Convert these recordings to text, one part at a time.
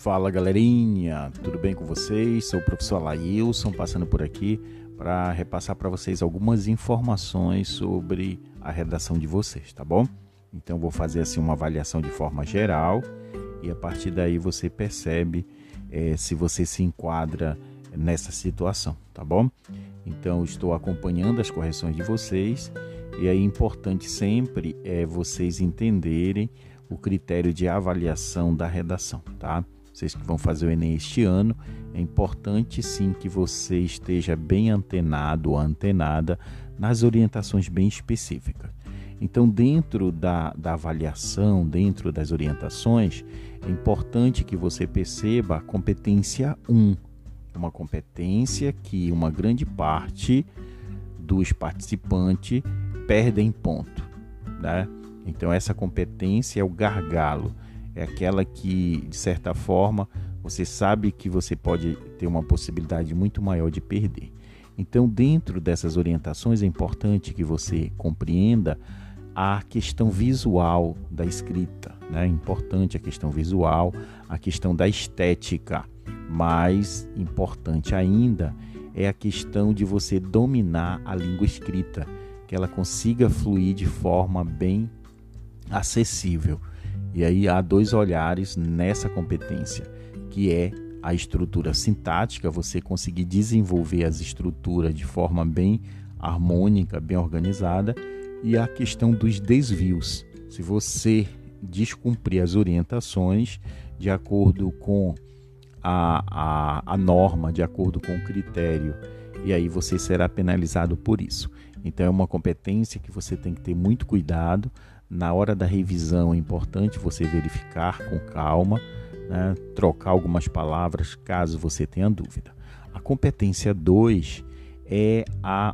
Fala galerinha, tudo bem com vocês? Sou o professor Lailson, passando por aqui para repassar para vocês algumas informações sobre a redação de vocês, tá bom? Então vou fazer assim uma avaliação de forma geral e a partir daí você percebe é, se você se enquadra nessa situação, tá bom? Então estou acompanhando as correções de vocês e é importante sempre é vocês entenderem o critério de avaliação da redação, tá? Vocês que vão fazer o Enem este ano, é importante sim que você esteja bem antenado ou antenada nas orientações bem específicas. Então, dentro da, da avaliação, dentro das orientações, é importante que você perceba a competência 1, uma competência que uma grande parte dos participantes perdem ponto. Né? Então, essa competência é o gargalo, é aquela que, de certa forma, você sabe que você pode ter uma possibilidade muito maior de perder. Então, dentro dessas orientações, é importante que você compreenda a questão visual da escrita, né? É importante a questão visual, a questão da estética. Mais importante ainda é a questão de você dominar a língua escrita, que ela consiga fluir de forma bem acessível. E aí há dois olhares nessa competência, que é a estrutura sintática, você conseguir desenvolver as estruturas de forma bem harmônica, bem organizada, e a questão dos desvios. Se você descumprir as orientações de acordo com a, a, a norma, de acordo com o critério, e aí você será penalizado por isso. Então é uma competência que você tem que ter muito cuidado na hora da revisão é importante você verificar com calma, né? trocar algumas palavras caso você tenha dúvida. A competência 2 é,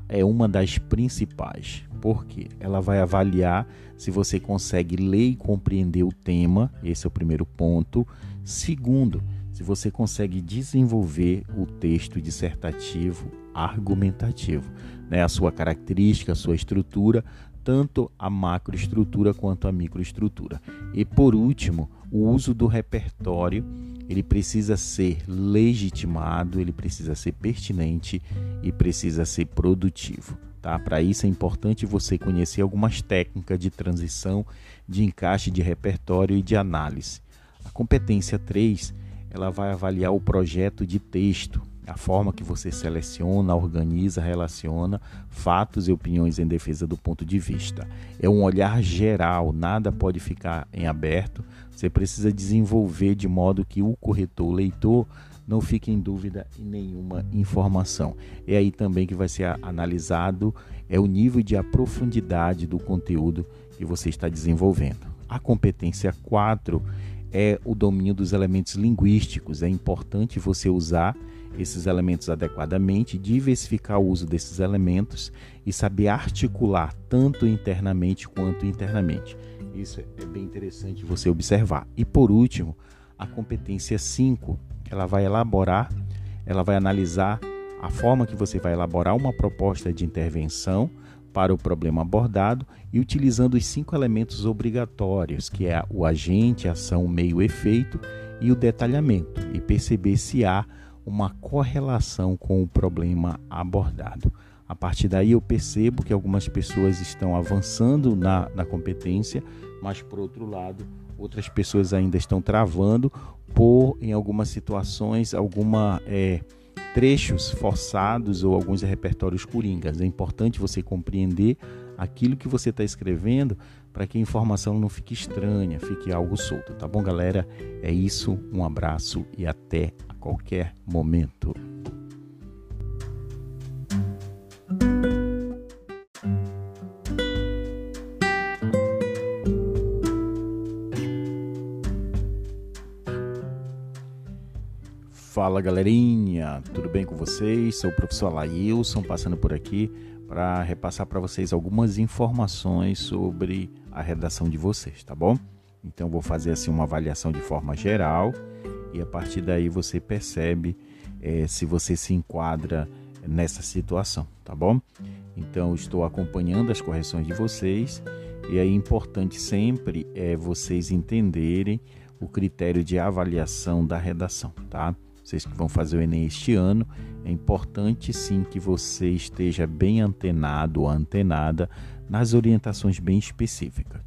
é uma das principais, porque ela vai avaliar se você consegue ler e compreender o tema, esse é o primeiro ponto. Segundo, se você consegue desenvolver o texto dissertativo argumentativo, né? a sua característica, a sua estrutura, tanto a macroestrutura quanto a microestrutura. E por último, o uso do repertório, ele precisa ser legitimado, ele precisa ser pertinente e precisa ser produtivo. Tá? Para isso é importante você conhecer algumas técnicas de transição, de encaixe de repertório e de análise. A competência 3, ela vai avaliar o projeto de texto, a forma que você seleciona, organiza, relaciona fatos e opiniões em defesa do ponto de vista. É um olhar geral, nada pode ficar em aberto. Você precisa desenvolver de modo que o corretor, o leitor, não fique em dúvida em nenhuma informação. É aí também que vai ser analisado é o nível de profundidade do conteúdo que você está desenvolvendo. A competência 4 é o domínio dos elementos linguísticos. É importante você usar esses elementos adequadamente, diversificar o uso desses elementos e saber articular tanto internamente quanto internamente. Isso é bem interessante você observar. E por último, a competência 5, ela vai elaborar, ela vai analisar a forma que você vai elaborar uma proposta de intervenção para o problema abordado e utilizando os cinco elementos obrigatórios, que é o agente, ação, meio, efeito e o detalhamento, e perceber se há uma correlação com o problema abordado. A partir daí eu percebo que algumas pessoas estão avançando na, na competência, mas por outro lado, outras pessoas ainda estão travando por, em algumas situações, alguma é, trechos forçados ou alguns repertórios coringas. É importante você compreender aquilo que você está escrevendo para que a informação não fique estranha, fique algo solto, tá bom, galera? É isso, um abraço e até qualquer momento. Fala galerinha, tudo bem com vocês? Sou o professor Lailson, passando por aqui para repassar para vocês algumas informações sobre a redação de vocês, tá bom? Então vou fazer assim uma avaliação de forma geral e a partir daí você percebe é, se você se enquadra nessa situação, tá bom? Então estou acompanhando as correções de vocês e é importante sempre é vocês entenderem o critério de avaliação da redação, tá? Vocês que vão fazer o Enem este ano, é importante sim que você esteja bem antenado ou antenada nas orientações bem específicas.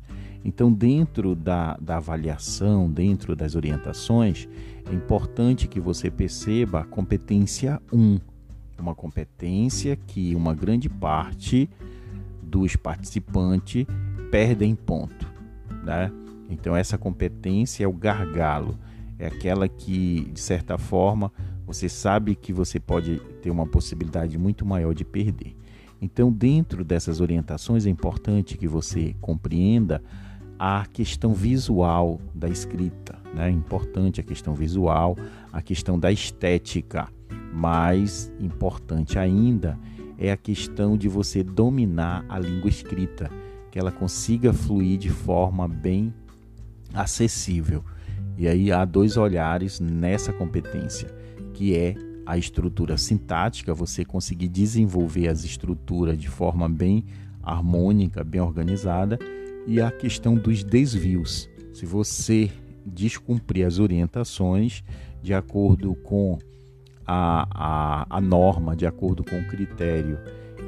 Então, dentro da, da avaliação, dentro das orientações, é importante que você perceba a competência 1, uma competência que uma grande parte dos participantes perdem ponto. Né? Então, essa competência é o gargalo, é aquela que, de certa forma, você sabe que você pode ter uma possibilidade muito maior de perder. Então, dentro dessas orientações, é importante que você compreenda a questão visual da escrita, né? É importante a questão visual, a questão da estética, mais importante ainda é a questão de você dominar a língua escrita, que ela consiga fluir de forma bem acessível. E aí há dois olhares nessa competência, que é a estrutura sintática, você conseguir desenvolver as estruturas de forma bem harmônica, bem organizada, e a questão dos desvios. Se você descumprir as orientações de acordo com a, a, a norma, de acordo com o critério,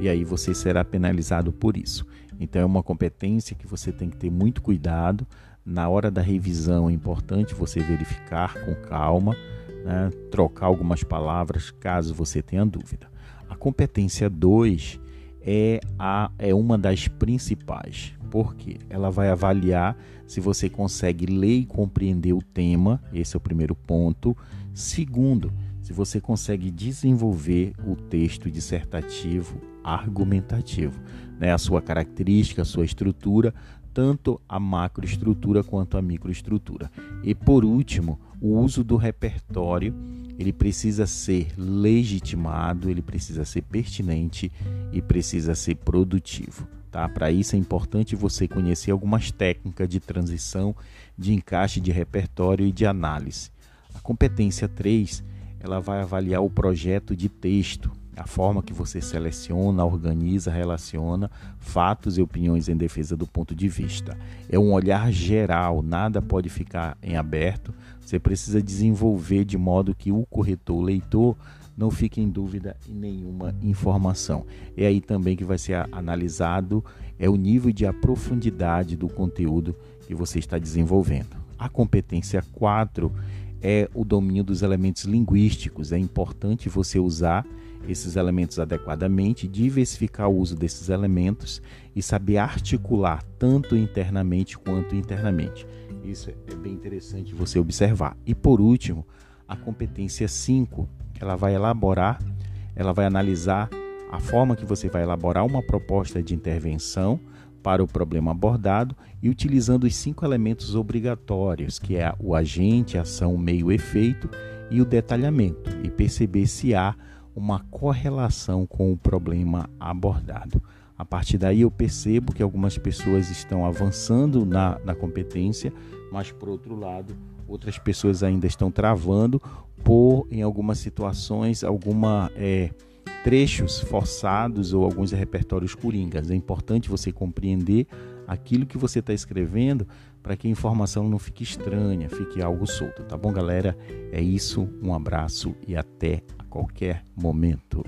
e aí você será penalizado por isso. Então é uma competência que você tem que ter muito cuidado. Na hora da revisão é importante você verificar com calma, né? trocar algumas palavras caso você tenha dúvida. A competência 2 é, é uma das principais porque ela vai avaliar se você consegue ler e compreender o tema, esse é o primeiro ponto. Segundo, se você consegue desenvolver o texto dissertativo argumentativo, né? a sua característica, a sua estrutura, tanto a macroestrutura quanto a microestrutura. E por último, o uso do repertório, ele precisa ser legitimado, ele precisa ser pertinente e precisa ser produtivo. Tá? Para isso é importante você conhecer algumas técnicas de transição, de encaixe de repertório e de análise. A competência 3, ela vai avaliar o projeto de texto, a forma que você seleciona, organiza, relaciona fatos e opiniões em defesa do ponto de vista. É um olhar geral, nada pode ficar em aberto. Você precisa desenvolver de modo que o corretor, o leitor, não fique em dúvida em nenhuma informação. É aí também que vai ser analisado é o nível de profundidade do conteúdo que você está desenvolvendo. A competência 4 é o domínio dos elementos linguísticos. É importante você usar esses elementos adequadamente, diversificar o uso desses elementos e saber articular tanto internamente quanto internamente. Isso é bem interessante você observar. E por último, a competência 5 ela vai elaborar, ela vai analisar a forma que você vai elaborar uma proposta de intervenção para o problema abordado e utilizando os cinco elementos obrigatórios, que é o agente, ação, meio, efeito e o detalhamento, e perceber se há uma correlação com o problema abordado. A partir daí eu percebo que algumas pessoas estão avançando na, na competência, mas por outro lado, outras pessoas ainda estão travando por, em algumas situações, alguma é, trechos forçados ou alguns repertórios coringas. É importante você compreender aquilo que você está escrevendo para que a informação não fique estranha, fique algo solto, tá bom, galera? É isso, um abraço e até a qualquer momento.